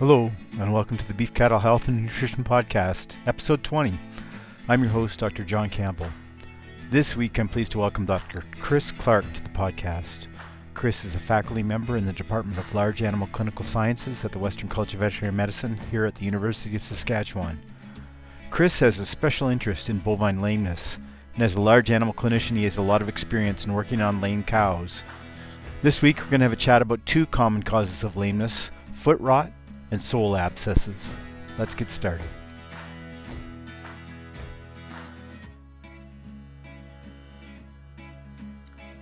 Hello, and welcome to the Beef Cattle Health and Nutrition Podcast, Episode 20. I'm your host, Dr. John Campbell. This week, I'm pleased to welcome Dr. Chris Clark to the podcast. Chris is a faculty member in the Department of Large Animal Clinical Sciences at the Western College of Veterinary Medicine here at the University of Saskatchewan. Chris has a special interest in bovine lameness, and as a large animal clinician, he has a lot of experience in working on lame cows. This week, we're going to have a chat about two common causes of lameness foot rot and sole abscesses. Let's get started.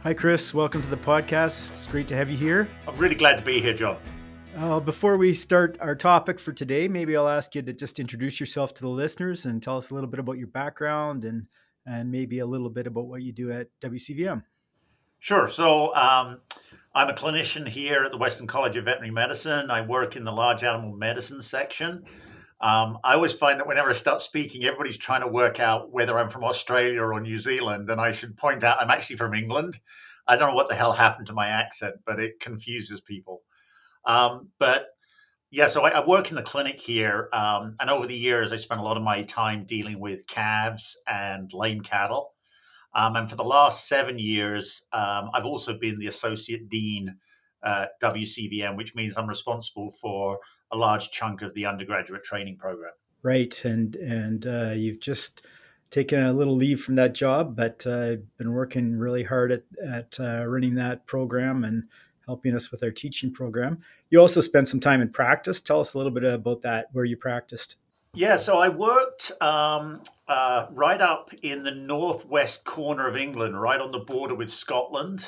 Hi, Chris. Welcome to the podcast. It's great to have you here. I'm really glad to be here, John. Uh, before we start our topic for today, maybe I'll ask you to just introduce yourself to the listeners and tell us a little bit about your background and and maybe a little bit about what you do at WCVM. Sure. So um, I'm a clinician here at the Western College of Veterinary Medicine. I work in the large animal medicine section. Um, I always find that whenever I start speaking, everybody's trying to work out whether I'm from Australia or New Zealand. And I should point out, I'm actually from England. I don't know what the hell happened to my accent, but it confuses people. Um, but yeah, so I, I, work in the clinic here. Um, and over the years, I spent a lot of my time dealing with calves and lame cattle. Um, and for the last seven years, um, I've also been the associate dean at WCVM, which means I'm responsible for a large chunk of the undergraduate training program. Right, and and uh, you've just taken a little leave from that job, but uh, been working really hard at at uh, running that program and helping us with our teaching program. You also spent some time in practice. Tell us a little bit about that, where you practiced. Yeah, so I worked um, uh, right up in the northwest corner of England, right on the border with Scotland,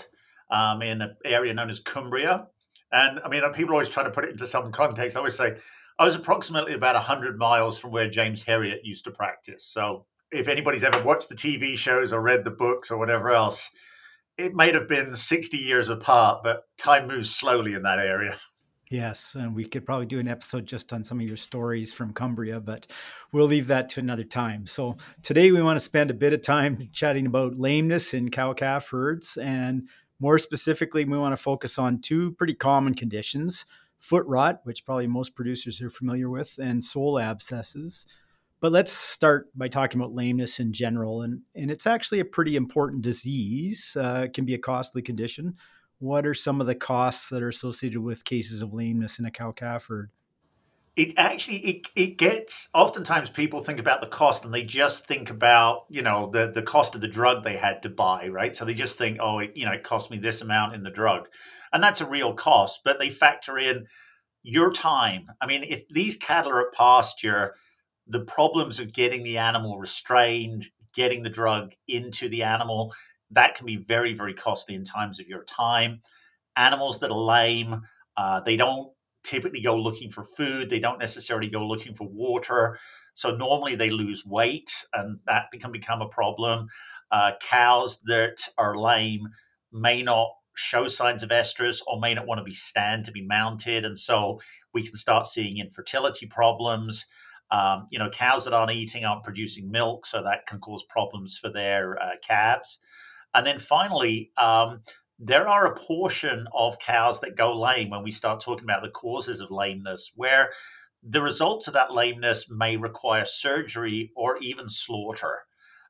um, in an area known as Cumbria. And I mean, people always try to put it into some context. I always say I was approximately about 100 miles from where James Herriot used to practice. So if anybody's ever watched the TV shows or read the books or whatever else, it may have been 60 years apart, but time moves slowly in that area. Yes, and we could probably do an episode just on some of your stories from Cumbria, but we'll leave that to another time. So today we want to spend a bit of time chatting about lameness in cow calf herds, and more specifically, we want to focus on two pretty common conditions: foot rot, which probably most producers are familiar with, and sole abscesses. But let's start by talking about lameness in general, and and it's actually a pretty important disease. Uh, it can be a costly condition what are some of the costs that are associated with cases of lameness in a cow calf herd? It actually it, it gets oftentimes people think about the cost and they just think about you know the the cost of the drug they had to buy right? So they just think oh it, you know it cost me this amount in the drug. And that's a real cost but they factor in your time. I mean if these cattle are at pasture the problems of getting the animal restrained getting the drug into the animal that can be very, very costly in times of your time. Animals that are lame, uh, they don't typically go looking for food, they don't necessarily go looking for water. So normally they lose weight, and that can become a problem. Uh, cows that are lame may not show signs of estrus or may not want to be stand to be mounted, and so we can start seeing infertility problems. Um, you know, cows that aren't eating aren't producing milk, so that can cause problems for their uh, calves. And then finally, um, there are a portion of cows that go lame when we start talking about the causes of lameness, where the results of that lameness may require surgery or even slaughter.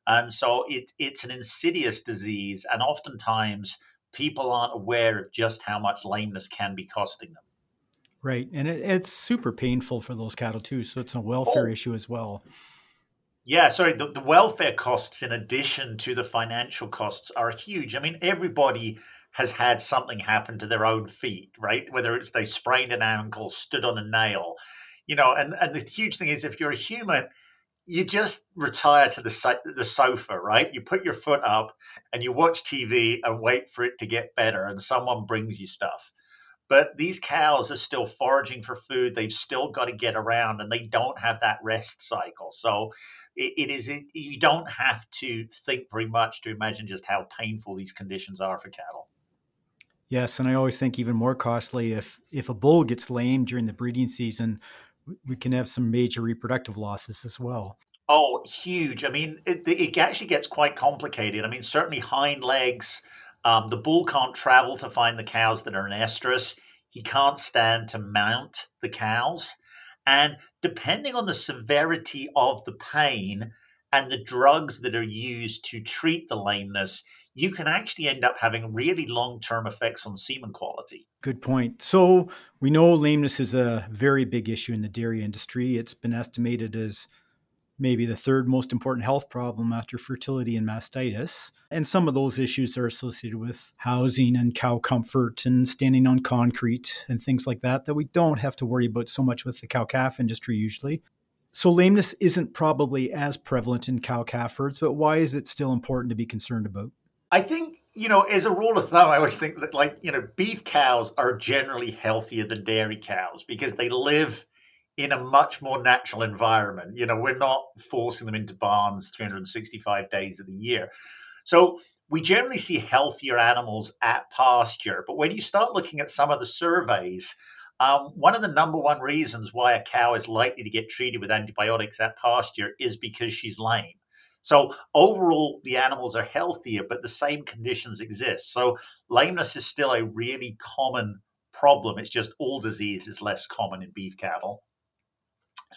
And so it, it's an insidious disease, and oftentimes people aren't aware of just how much lameness can be costing them. Right. And it, it's super painful for those cattle, too. So it's a welfare oh. issue as well. Yeah, sorry, the, the welfare costs in addition to the financial costs are huge. I mean, everybody has had something happen to their own feet, right? Whether it's they sprained an ankle, stood on a nail, you know, and, and the huge thing is if you're a human, you just retire to the the sofa, right? You put your foot up and you watch TV and wait for it to get better, and someone brings you stuff. But these cows are still foraging for food. They've still got to get around and they don't have that rest cycle. So it, it is, it, you don't have to think very much to imagine just how painful these conditions are for cattle. Yes, and I always think even more costly if if a bull gets lame during the breeding season, we can have some major reproductive losses as well. Oh, huge! I mean, it, it actually gets quite complicated. I mean, certainly hind legs, um, the bull can't travel to find the cows that are in estrus. He can't stand to mount the cows. And depending on the severity of the pain and the drugs that are used to treat the lameness, you can actually end up having really long term effects on semen quality. Good point. So we know lameness is a very big issue in the dairy industry. It's been estimated as maybe the third most important health problem after fertility and mastitis. And some of those issues are associated with housing and cow comfort and standing on concrete and things like that that we don't have to worry about so much with the cow calf industry usually. So lameness isn't probably as prevalent in cow calf herds, but why is it still important to be concerned about? I think you know, as a rule of thumb, I always think that, like, you know, beef cows are generally healthier than dairy cows because they live in a much more natural environment. You know, we're not forcing them into barns 365 days of the year. So we generally see healthier animals at pasture. But when you start looking at some of the surveys, um, one of the number one reasons why a cow is likely to get treated with antibiotics at pasture is because she's lame. So overall, the animals are healthier, but the same conditions exist. So lameness is still a really common problem. It's just all disease is less common in beef cattle.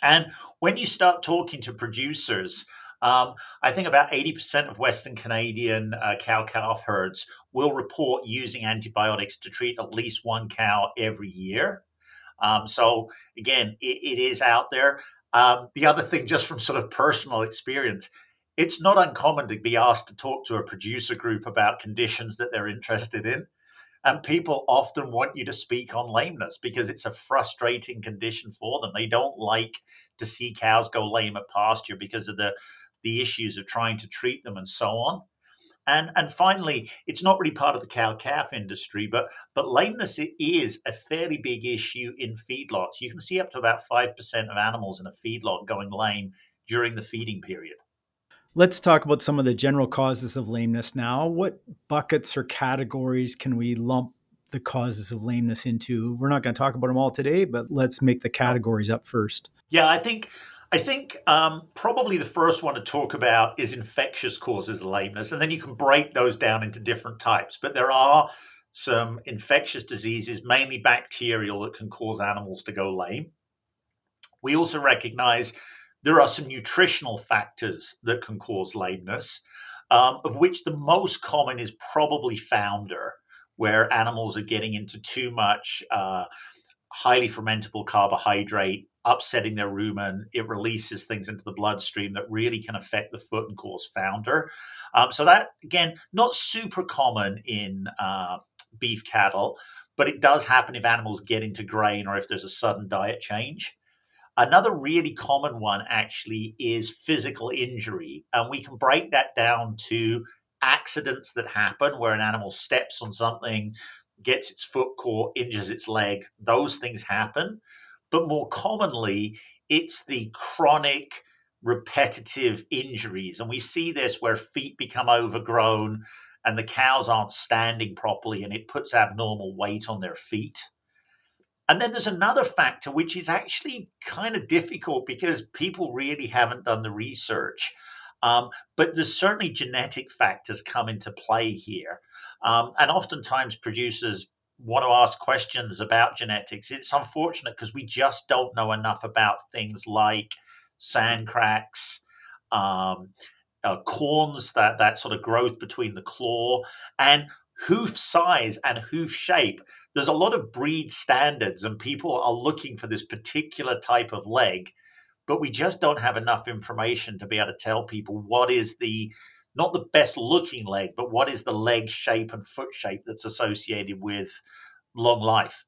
And when you start talking to producers, um, I think about 80% of Western Canadian uh, cow calf herds will report using antibiotics to treat at least one cow every year. Um, so, again, it, it is out there. Um, the other thing, just from sort of personal experience, it's not uncommon to be asked to talk to a producer group about conditions that they're interested in. And people often want you to speak on lameness because it's a frustrating condition for them. They don't like to see cows go lame at pasture because of the, the issues of trying to treat them and so on. And, and finally, it's not really part of the cow calf industry, but, but lameness is a fairly big issue in feedlots. You can see up to about 5% of animals in a feedlot going lame during the feeding period. Let's talk about some of the general causes of lameness now. What buckets or categories can we lump the causes of lameness into? We're not going to talk about them all today, but let's make the categories up first. Yeah, I think I think um, probably the first one to talk about is infectious causes of lameness, and then you can break those down into different types. But there are some infectious diseases, mainly bacterial, that can cause animals to go lame. We also recognize there are some nutritional factors that can cause lameness, um, of which the most common is probably founder, where animals are getting into too much uh, highly fermentable carbohydrate, upsetting their rumen. It releases things into the bloodstream that really can affect the foot and cause founder. Um, so that again, not super common in uh, beef cattle, but it does happen if animals get into grain or if there's a sudden diet change. Another really common one actually is physical injury. And we can break that down to accidents that happen where an animal steps on something, gets its foot caught, injures its leg. Those things happen. But more commonly, it's the chronic, repetitive injuries. And we see this where feet become overgrown and the cows aren't standing properly and it puts abnormal weight on their feet. And then there's another factor which is actually kind of difficult because people really haven't done the research. Um, but there's certainly genetic factors come into play here. Um, and oftentimes producers want to ask questions about genetics. It's unfortunate because we just don't know enough about things like sand cracks, um, uh, corns, that, that sort of growth between the claw, and hoof size and hoof shape. There's a lot of breed standards and people are looking for this particular type of leg but we just don't have enough information to be able to tell people what is the not the best looking leg but what is the leg shape and foot shape that's associated with long life.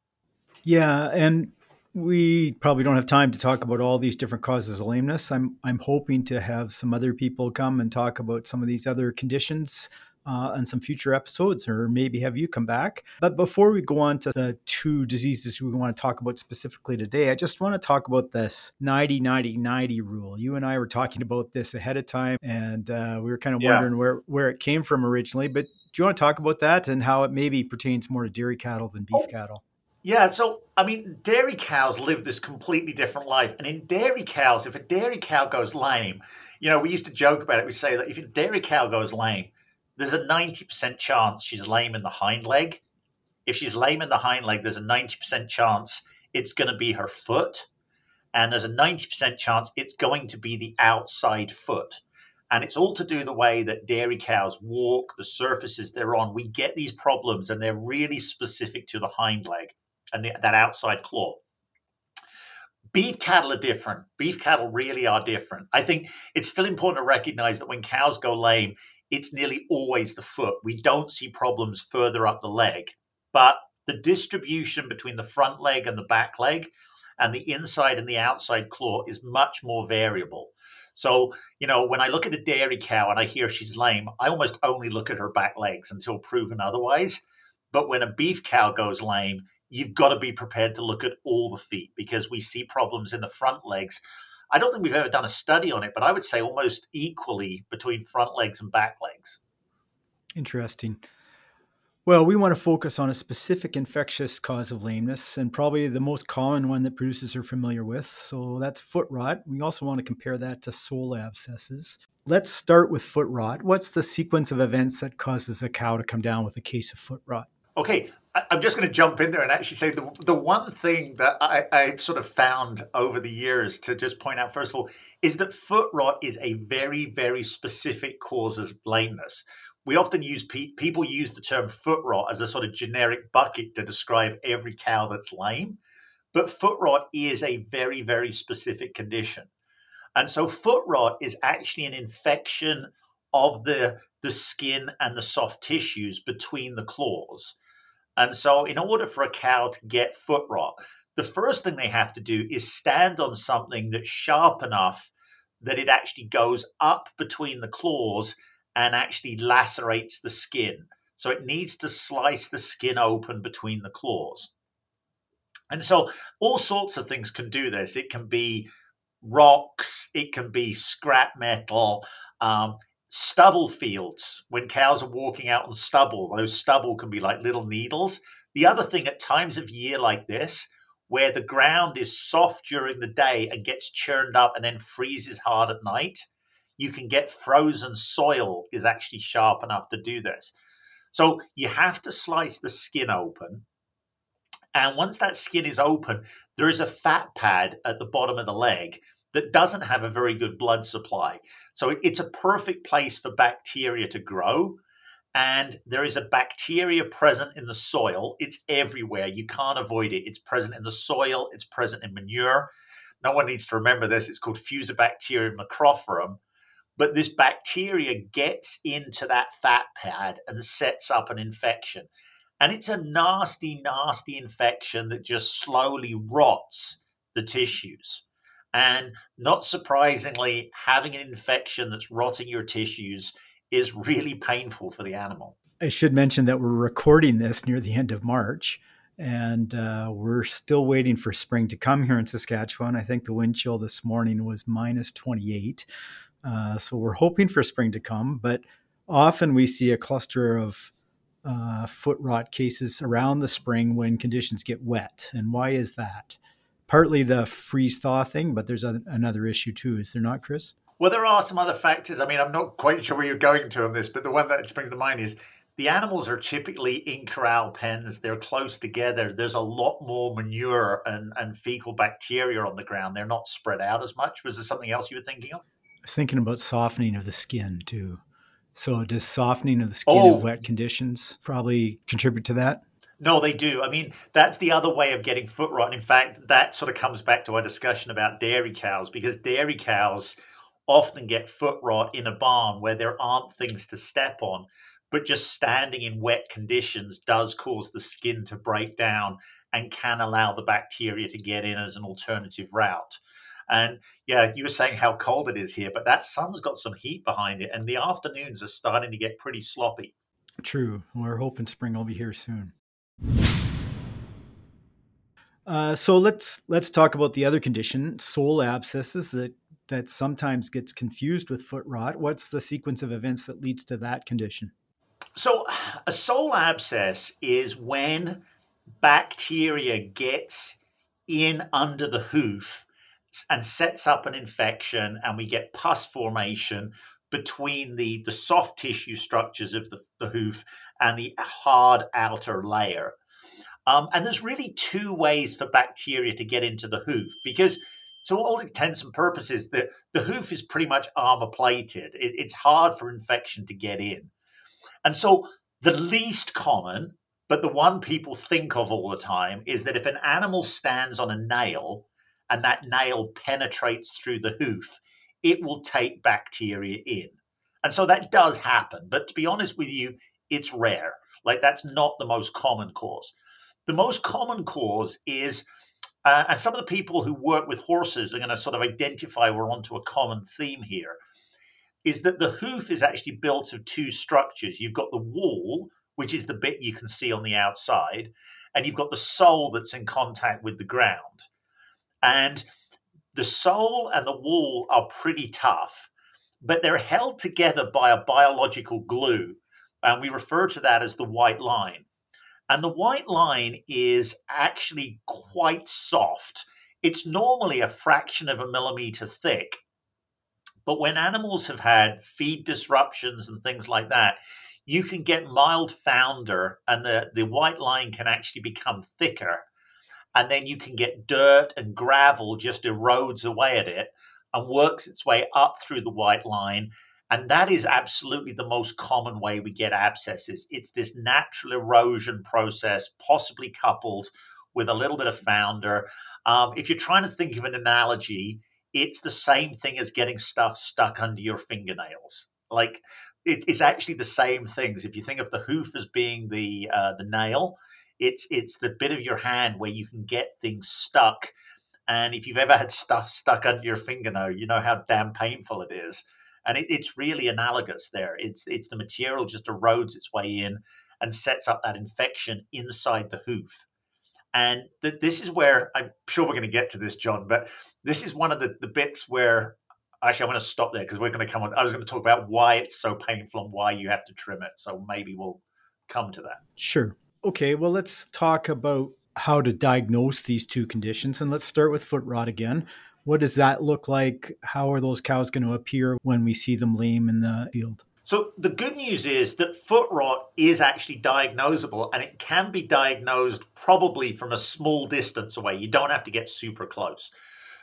Yeah and we probably don't have time to talk about all these different causes of lameness. I'm I'm hoping to have some other people come and talk about some of these other conditions uh, on some future episodes, or maybe have you come back. But before we go on to the two diseases we want to talk about specifically today, I just want to talk about this 90 90 90 rule. You and I were talking about this ahead of time, and uh, we were kind of yeah. wondering where, where it came from originally. But do you want to talk about that and how it maybe pertains more to dairy cattle than beef oh. cattle? Yeah, so I mean, dairy cows live this completely different life. And in dairy cows, if a dairy cow goes lame, you know, we used to joke about it. We say that if a dairy cow goes lame, there's a 90% chance she's lame in the hind leg. If she's lame in the hind leg, there's a 90% chance it's going to be her foot. and there's a 90% chance it's going to be the outside foot. And it's all to do the way that dairy cows walk, the surfaces they're on. We get these problems, and they're really specific to the hind leg and the, that outside claw. Beef cattle are different. Beef cattle really are different. I think it's still important to recognize that when cows go lame, it's nearly always the foot. We don't see problems further up the leg. But the distribution between the front leg and the back leg and the inside and the outside claw is much more variable. So, you know, when I look at a dairy cow and I hear she's lame, I almost only look at her back legs until proven otherwise. But when a beef cow goes lame, you've got to be prepared to look at all the feet because we see problems in the front legs. I don't think we've ever done a study on it, but I would say almost equally between front legs and back legs. Interesting. Well, we want to focus on a specific infectious cause of lameness and probably the most common one that producers are familiar with. So that's foot rot. We also want to compare that to sole abscesses. Let's start with foot rot. What's the sequence of events that causes a cow to come down with a case of foot rot? Okay, I'm just going to jump in there and actually say the, the one thing that I, I sort of found over the years to just point out, first of all, is that foot rot is a very, very specific cause of lameness we often use pe- people use the term foot rot as a sort of generic bucket to describe every cow that's lame but foot rot is a very very specific condition. And so foot rot is actually an infection of the the skin and the soft tissues between the claws and so in order for a cow to get foot rot the first thing they have to do is stand on something that's sharp enough that it actually goes up between the claws and actually lacerates the skin. So it needs to slice the skin open between the claws. And so all sorts of things can do this. It can be rocks, it can be scrap metal, um, stubble fields. When cows are walking out on stubble, those stubble can be like little needles. The other thing at times of year like this, where the ground is soft during the day and gets churned up and then freezes hard at night, you can get frozen soil is actually sharp enough to do this. So you have to slice the skin open. And once that skin is open, there is a fat pad at the bottom of the leg that doesn't have a very good blood supply. So it's a perfect place for bacteria to grow. And there is a bacteria present in the soil. It's everywhere. You can't avoid it. It's present in the soil, it's present in manure. No one needs to remember this. It's called Fusobacterium necrophorum but this bacteria gets into that fat pad and sets up an infection. And it's a nasty, nasty infection that just slowly rots the tissues. And not surprisingly, having an infection that's rotting your tissues is really painful for the animal. I should mention that we're recording this near the end of March, and uh, we're still waiting for spring to come here in Saskatchewan. I think the wind chill this morning was minus 28. Uh, so we're hoping for spring to come, but often we see a cluster of uh, foot rot cases around the spring when conditions get wet. And why is that? Partly the freeze thaw thing, but there's a, another issue too. Is there not, Chris? Well, there are some other factors. I mean, I'm not quite sure where you're going to on this, but the one that springs to mind is the animals are typically in corral pens. They're close together. There's a lot more manure and, and fecal bacteria on the ground. They're not spread out as much. Was there something else you were thinking of? I was thinking about softening of the skin too. So does softening of the skin oh. in wet conditions probably contribute to that? No, they do. I mean, that's the other way of getting foot rot. In fact, that sort of comes back to our discussion about dairy cows because dairy cows often get foot rot in a barn where there aren't things to step on, but just standing in wet conditions does cause the skin to break down and can allow the bacteria to get in as an alternative route. And yeah, you were saying how cold it is here, but that sun's got some heat behind it, and the afternoons are starting to get pretty sloppy. True. We're hoping spring will be here soon. Uh, so let's let's talk about the other condition, sole abscesses that that sometimes gets confused with foot rot. What's the sequence of events that leads to that condition? So a sole abscess is when bacteria gets in under the hoof and sets up an infection, and we get pus formation between the, the soft tissue structures of the, the hoof and the hard outer layer. Um, and there's really two ways for bacteria to get into the hoof because to all intents and purposes, the, the hoof is pretty much armor plated. It, it's hard for infection to get in. And so, the least common, but the one people think of all the time, is that if an animal stands on a nail and that nail penetrates through the hoof, it will take bacteria in. And so that does happen. But to be honest with you, it's rare. Like, that's not the most common cause. The most common cause is uh, and some of the people who work with horses are going to sort of identify we're onto a common theme here is that the hoof is actually built of two structures. You've got the wall, which is the bit you can see on the outside, and you've got the sole that's in contact with the ground. And the sole and the wall are pretty tough, but they're held together by a biological glue. And we refer to that as the white line. And the white line is actually quite soft. It's normally a fraction of a millimeter thick. But when animals have had feed disruptions and things like that, you can get mild founder and the, the white line can actually become thicker. And then you can get dirt and gravel just erodes away at it and works its way up through the white line and that is absolutely the most common way we get abscesses. It's this natural erosion process, possibly coupled with a little bit of founder. Um, if you're trying to think of an analogy, it's the same thing as getting stuff stuck under your fingernails. Like it, it's actually the same things. If you think of the hoof as being the uh, the nail, it's it's the bit of your hand where you can get things stuck. And if you've ever had stuff stuck under your fingernail, you know how damn painful it is and it, it's really analogous there. It's it's the material just erodes its way in and sets up that infection inside the hoof. And th- this is where I'm sure we're going to get to this, John, but this is one of the, the bits where actually I'm going to stop there because we're going to come on. I was going to talk about why it's so painful and why you have to trim it. So maybe we'll come to that. Sure. Okay. Well, let's talk about how to diagnose these two conditions. And let's start with foot rot again. What does that look like? How are those cows going to appear when we see them lame in the field? So the good news is that foot rot is actually diagnosable and it can be diagnosed probably from a small distance away. You don't have to get super close.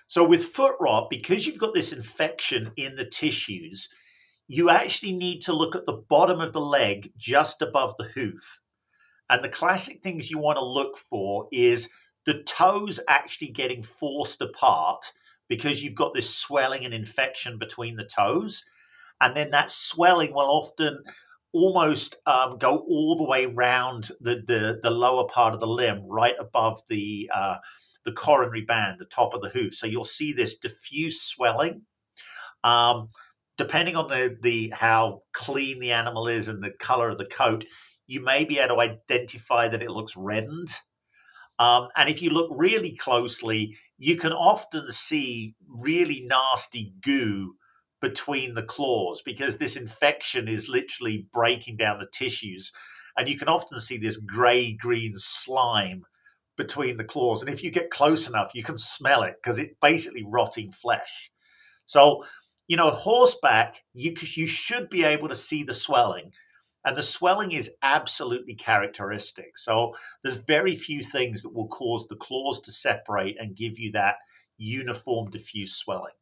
So with foot rot, because you've got this infection in the tissues, you actually need to look at the bottom of the leg just above the hoof. And the classic things you want to look for is the toes actually getting forced apart because you've got this swelling and infection between the toes. And then that swelling will often almost um, go all the way around the, the, the, lower part of the limb, right above the, uh, the coronary band, the top of the hoof. So you'll see this diffuse swelling. Um, depending on the, the how clean the animal is and the color of the coat, you may be able to identify that it looks reddened. Um, and if you look really closely, you can often see really nasty goo between the claws because this infection is literally breaking down the tissues. And you can often see this gray green slime between the claws. And if you get close enough, you can smell it because it's basically rotting flesh. So, you know, horseback, you, you should be able to see the swelling and the swelling is absolutely characteristic. So there's very few things that will cause the claws to separate and give you that uniform diffuse swelling.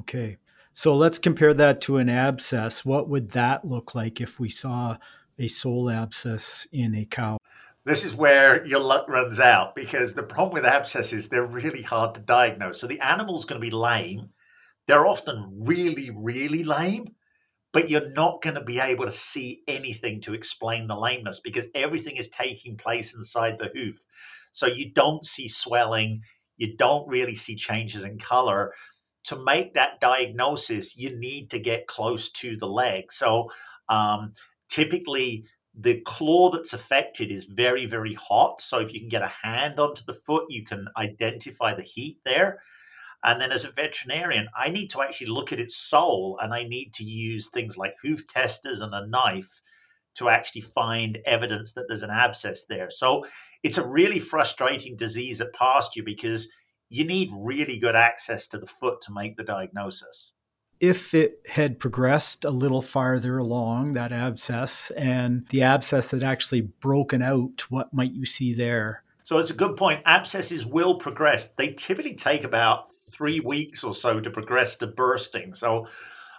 Okay. So let's compare that to an abscess. What would that look like if we saw a sole abscess in a cow? This is where your luck runs out because the problem with abscesses, they're really hard to diagnose. So the animal's going to be lame. They're often really, really lame but you're not going to be able to see anything to explain the lameness because everything is taking place inside the hoof. So you don't see swelling, you don't really see changes in color. To make that diagnosis, you need to get close to the leg. So um, typically, the claw that's affected is very, very hot. So if you can get a hand onto the foot, you can identify the heat there. And then as a veterinarian, I need to actually look at its sole and I need to use things like hoof testers and a knife to actually find evidence that there's an abscess there. So it's a really frustrating disease at pasture because you need really good access to the foot to make the diagnosis. If it had progressed a little farther along, that abscess, and the abscess had actually broken out, what might you see there? So it's a good point. Abscesses will progress. They typically take about three weeks or so to progress to bursting. So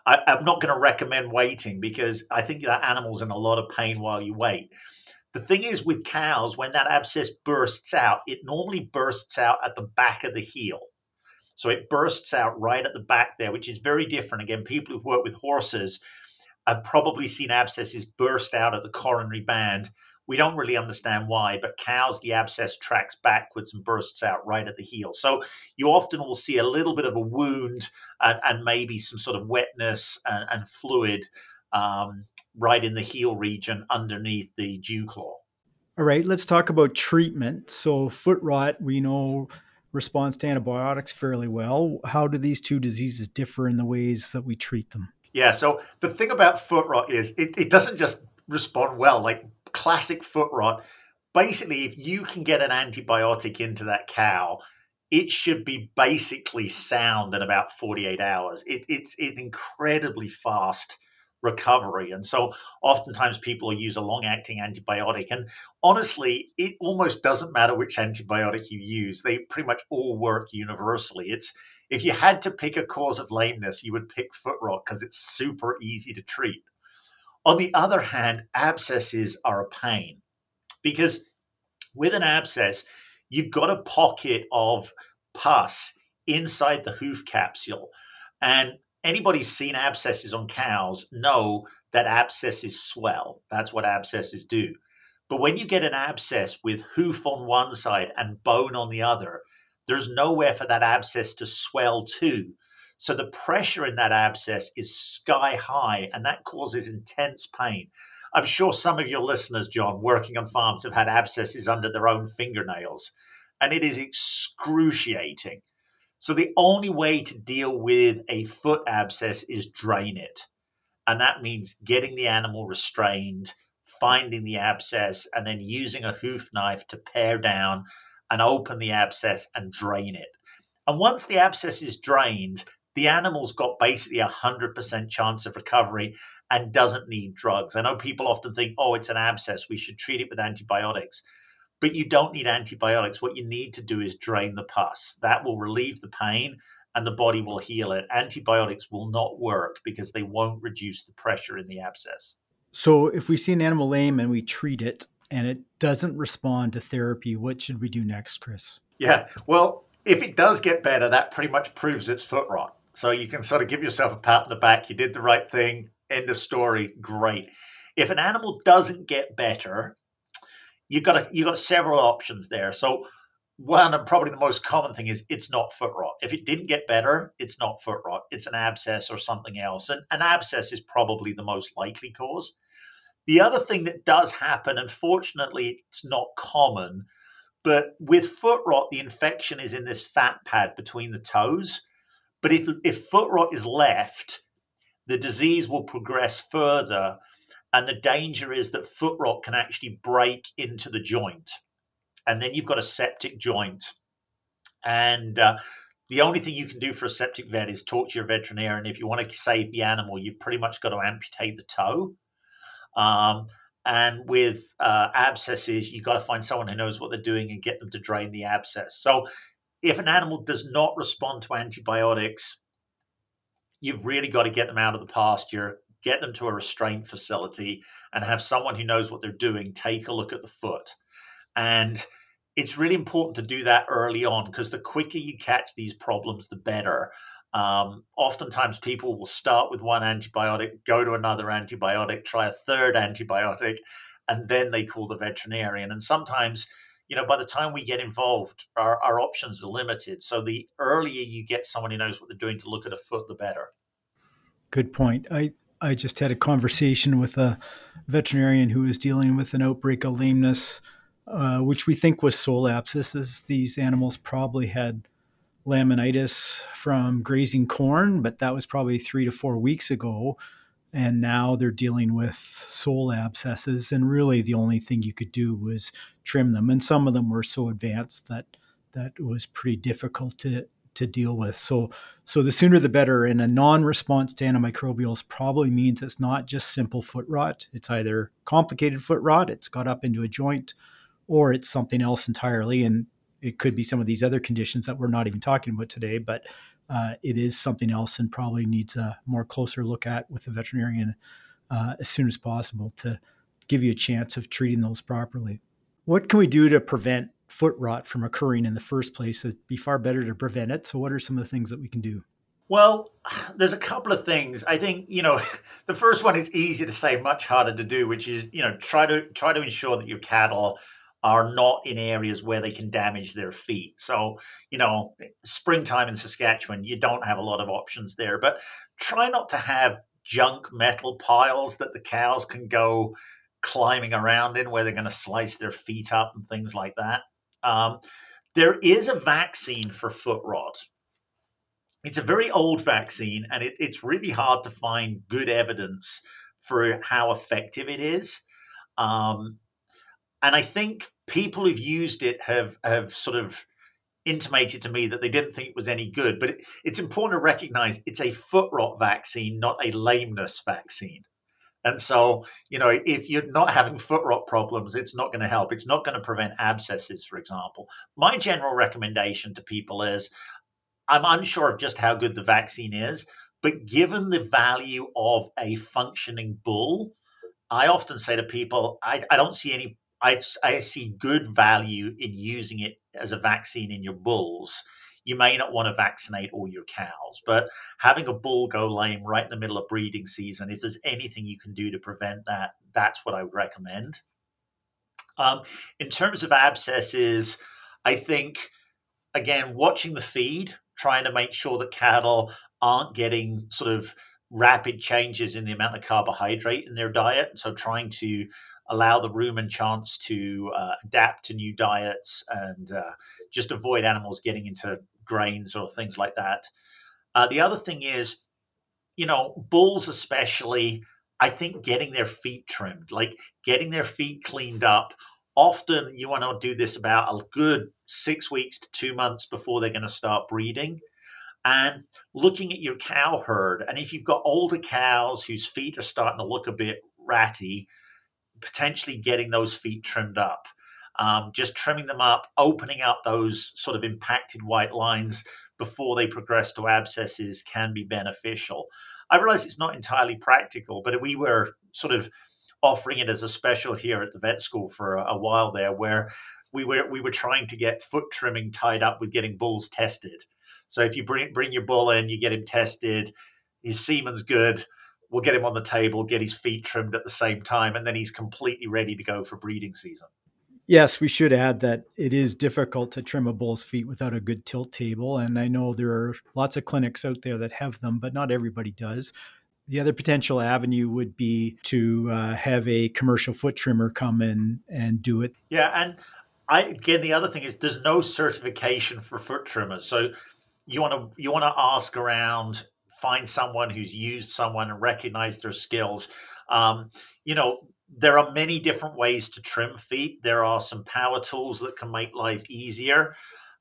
I, am not going to recommend waiting because I think that animal's in a lot of pain while you wait. The thing is with cows, when that abscess bursts out, it normally bursts out at the back of the heel. So it bursts out right at the back there, which is very different. Again, people who've worked with horses have probably seen abscesses burst out at the coronary band we don't really understand why, but cows, the abscess tracks backwards and bursts out right at the heel. So you often will see a little bit of a wound and, and maybe some sort of wetness and, and fluid um, right in the heel region underneath the dew claw. All right, let's talk about treatment. So, foot rot, we know responds to antibiotics fairly well. How do these two diseases differ in the ways that we treat them? Yeah, so the thing about foot rot is it, it doesn't just respond well. Like classic foot rot. Basically, if you can get an antibiotic into that cow, it should be basically sound in about 48 hours. It, it's an incredibly fast recovery. And so oftentimes people use a long acting antibiotic. And honestly, it almost doesn't matter which antibiotic you use, they pretty much all work universally. It's if you had to pick a cause of lameness, you would pick foot rot because it's super easy to treat. On the other hand, abscesses are a pain because with an abscess, you've got a pocket of pus inside the hoof capsule. And anybody's seen abscesses on cows know that abscesses swell. That's what abscesses do. But when you get an abscess with hoof on one side and bone on the other, there's nowhere for that abscess to swell to. So the pressure in that abscess is sky high, and that causes intense pain. I'm sure some of your listeners, John, working on farms have had abscesses under their own fingernails, and it is excruciating. So the only way to deal with a foot abscess is drain it. And that means getting the animal restrained, finding the abscess, and then using a hoof knife to pare down and open the abscess and drain it. And once the abscess is drained, the animal's got basically a 100% chance of recovery and doesn't need drugs. I know people often think, oh, it's an abscess, we should treat it with antibiotics. But you don't need antibiotics. What you need to do is drain the pus. That will relieve the pain and the body will heal it. Antibiotics will not work because they won't reduce the pressure in the abscess. So, if we see an animal lame and we treat it and it doesn't respond to therapy, what should we do next, Chris? Yeah, well, if it does get better, that pretty much proves it's foot rot. So you can sort of give yourself a pat on the back. You did the right thing. End of story. Great. If an animal doesn't get better, you've got a, you've got several options there. So one and probably the most common thing is it's not foot rot. If it didn't get better, it's not foot rot. It's an abscess or something else. And an abscess is probably the most likely cause. The other thing that does happen, unfortunately, it's not common, but with foot rot, the infection is in this fat pad between the toes. But if, if foot rot is left, the disease will progress further. And the danger is that foot rot can actually break into the joint. And then you've got a septic joint. And uh, the only thing you can do for a septic vet is talk to your veterinarian. And if you want to save the animal, you've pretty much got to amputate the toe. Um, and with uh, abscesses, you've got to find someone who knows what they're doing and get them to drain the abscess. So if an animal does not respond to antibiotics, you've really got to get them out of the pasture, get them to a restraint facility, and have someone who knows what they're doing take a look at the foot. And it's really important to do that early on because the quicker you catch these problems, the better. Um, oftentimes, people will start with one antibiotic, go to another antibiotic, try a third antibiotic, and then they call the veterinarian. And sometimes you know, by the time we get involved, our, our options are limited. So the earlier you get someone who knows what they're doing to look at a foot, the better. Good point. I, I just had a conversation with a veterinarian who was dealing with an outbreak of lameness, uh, which we think was sole abscesses. These animals probably had laminitis from grazing corn, but that was probably three to four weeks ago and now they're dealing with sole abscesses and really the only thing you could do was trim them and some of them were so advanced that that was pretty difficult to to deal with so so the sooner the better and a non-response to antimicrobials probably means it's not just simple foot rot it's either complicated foot rot it's got up into a joint or it's something else entirely. And it could be some of these other conditions that we're not even talking about today, but uh, it is something else and probably needs a more closer look at with the veterinarian uh, as soon as possible to give you a chance of treating those properly. What can we do to prevent foot rot from occurring in the first place? It'd be far better to prevent it. So, what are some of the things that we can do? Well, there's a couple of things. I think you know, the first one is easy to say, much harder to do, which is you know try to try to ensure that your cattle are not in areas where they can damage their feet. So, you know, springtime in Saskatchewan, you don't have a lot of options there, but try not to have junk metal piles that the cows can go climbing around in where they're going to slice their feet up and things like that. Um, there is a vaccine for foot rot. It's a very old vaccine, and it, it's really hard to find good evidence for how effective it is. Um, and I think people who've used it have have sort of intimated to me that they didn't think it was any good. But it, it's important to recognize it's a foot rot vaccine, not a lameness vaccine. And so, you know, if you're not having foot rot problems, it's not going to help. It's not going to prevent abscesses, for example. My general recommendation to people is I'm unsure of just how good the vaccine is, but given the value of a functioning bull, I often say to people, I, I don't see any I, I see good value in using it as a vaccine in your bulls. You may not want to vaccinate all your cows, but having a bull go lame right in the middle of breeding season, if there's anything you can do to prevent that, that's what I would recommend. Um, in terms of abscesses, I think, again, watching the feed, trying to make sure that cattle aren't getting sort of rapid changes in the amount of carbohydrate in their diet. So trying to allow the rumen chance to uh, adapt to new diets and uh, just avoid animals getting into grains or things like that. Uh, the other thing is, you know, bulls especially, I think getting their feet trimmed, like getting their feet cleaned up. Often you want to do this about a good six weeks to two months before they're going to start breeding. And looking at your cow herd, and if you've got older cows whose feet are starting to look a bit ratty, potentially getting those feet trimmed up. Um, just trimming them up, opening up those sort of impacted white lines before they progress to abscesses can be beneficial. I realize it's not entirely practical, but we were sort of offering it as a special here at the vet school for a, a while there, where we were we were trying to get foot trimming tied up with getting bulls tested. So if you bring bring your bull in, you get him tested, his semen's good, we'll get him on the table, get his feet trimmed at the same time, and then he's completely ready to go for breeding season. Yes, we should add that it is difficult to trim a bull's feet without a good tilt table. And I know there are lots of clinics out there that have them, but not everybody does. The other potential avenue would be to uh, have a commercial foot trimmer come in and do it. Yeah. And I, again, the other thing is there's no certification for foot trimmers. So you want to you want to ask around find someone who's used someone and recognize their skills. Um, you know, there are many different ways to trim feet. There are some power tools that can make life easier,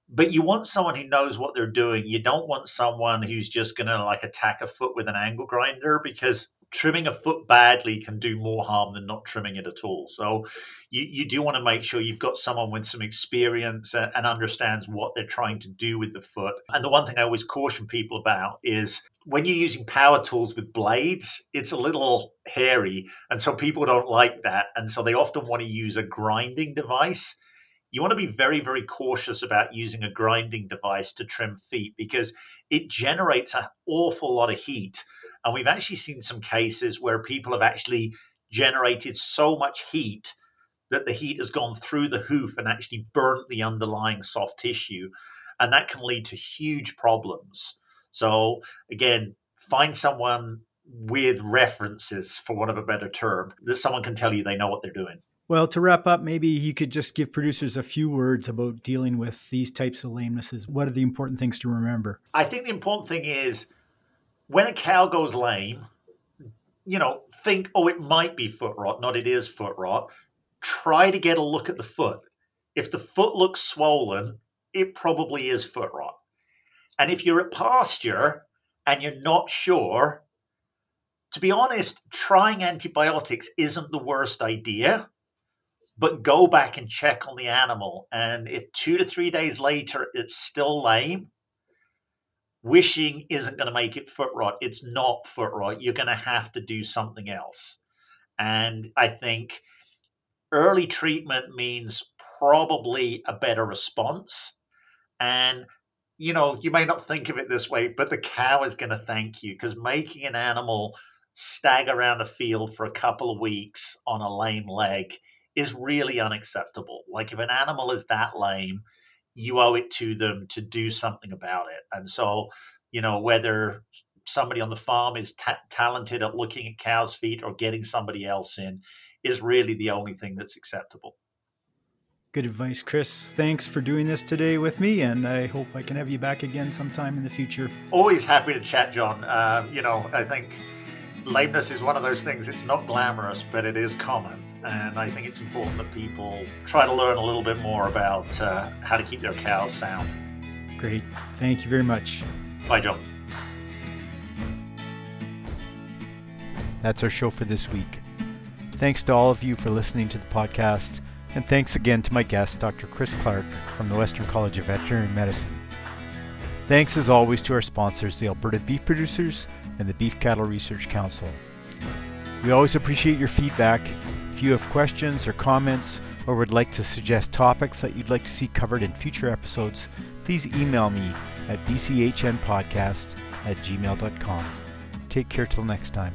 but you want someone who knows what they're doing. You don't want someone who's just going to like attack a foot with an angle grinder because trimming a foot badly can do more harm than not trimming it at all. So you, you do want to make sure you've got someone with some experience and, and, understands what they're trying to do with the foot. And the one thing I always caution people about is when you're using power tools with blades, it's a little hairy. And so people don't like that. And so they often want to use a grinding device. You want to be very, very cautious about using a grinding device to trim feet because it generates an awful lot of heat and we've actually seen some cases where people have actually generated so much heat that the heat has gone through the hoof and actually burnt the underlying soft tissue. And that can lead to huge problems. So, again, find someone with references, for want of a better term, that someone can tell you they know what they're doing. Well, to wrap up, maybe you could just give producers a few words about dealing with these types of lamenesses. What are the important things to remember? I think the important thing is when a cow goes lame, you know, think, oh, it might be foot rot, not it is foot rot. Try to get a look at the foot. If the foot looks swollen, it probably is foot rot. And if you're at pasture and you're not sure, to be honest, trying antibiotics isn't the worst idea. but go back and check on the animal. And if two to three days later it's still lame, wishing isn't going to make it foot rot. It's not foot rot. You're going to have to do something else. And I think early treatment means probably a better response. And you know, you may not think of it this way, but the cow is going to thank you because making an animal stag around a field for a couple of weeks on a lame leg is really unacceptable. Like if an animal is that lame, you owe it to them to do something about it. And so, you know, whether somebody on the farm is ta- talented at looking at cows' feet or getting somebody else in is really the only thing that's acceptable. Good advice, Chris. Thanks for doing this today with me, and I hope I can have you back again sometime in the future. Always happy to chat, John. Um, you know, I think lameness is one of those things, it's not glamorous, but it is common. And I think it's important that people try to learn a little bit more about uh, how to keep their cows sound. Great. Thank you very much. Bye, John. That's our show for this week. Thanks to all of you for listening to the podcast. And thanks again to my guest, Dr. Chris Clark from the Western College of Veterinary Medicine. Thanks as always to our sponsors, the Alberta Beef Producers and the Beef Cattle Research Council. We always appreciate your feedback. If you have questions or comments or would like to suggest topics that you'd like to see covered in future episodes, please email me at bchnpodcast at gmail.com. Take care till next time.